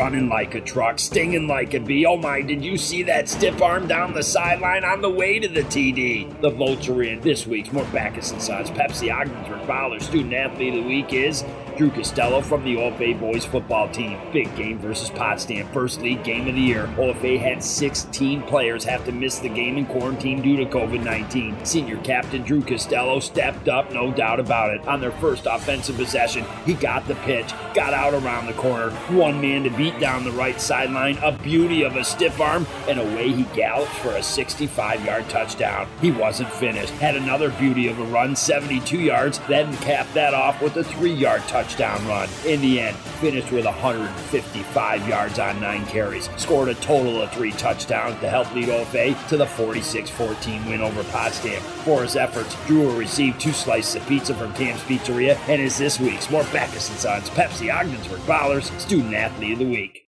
running like a truck, stinging like a bee. Oh my, did you see that stiff arm down the sideline on the way to the TD? The are in. This week's more Backus and Sons Pepsi Ogdensburg Bowler Student Athlete of the Week is Drew Costello from the OFA boys football team. Big game versus Potsdam, first league game of the year. OFA had 16 players have to miss the game in quarantine due to COVID 19. Senior captain Drew Costello stepped up, no doubt about it. On their first offensive possession, he got the pitch, got out around the corner, one man to beat down the right sideline, a beauty of a stiff arm, and away he galloped for a 65 yard touchdown. He wasn't finished, had another beauty of a run, 72 yards, then capped that off with a three yard touchdown run. In the end, finished with 155 yards on nine carries, scored a total of three touchdowns to help lead OFA to the 46-14 win over Potsdam. For his efforts, Drew received two slices of pizza from Tam's Pizzeria and is this week's more Backus & Sons Pepsi Ogdensburg Bowlers Student Athlete of the Week.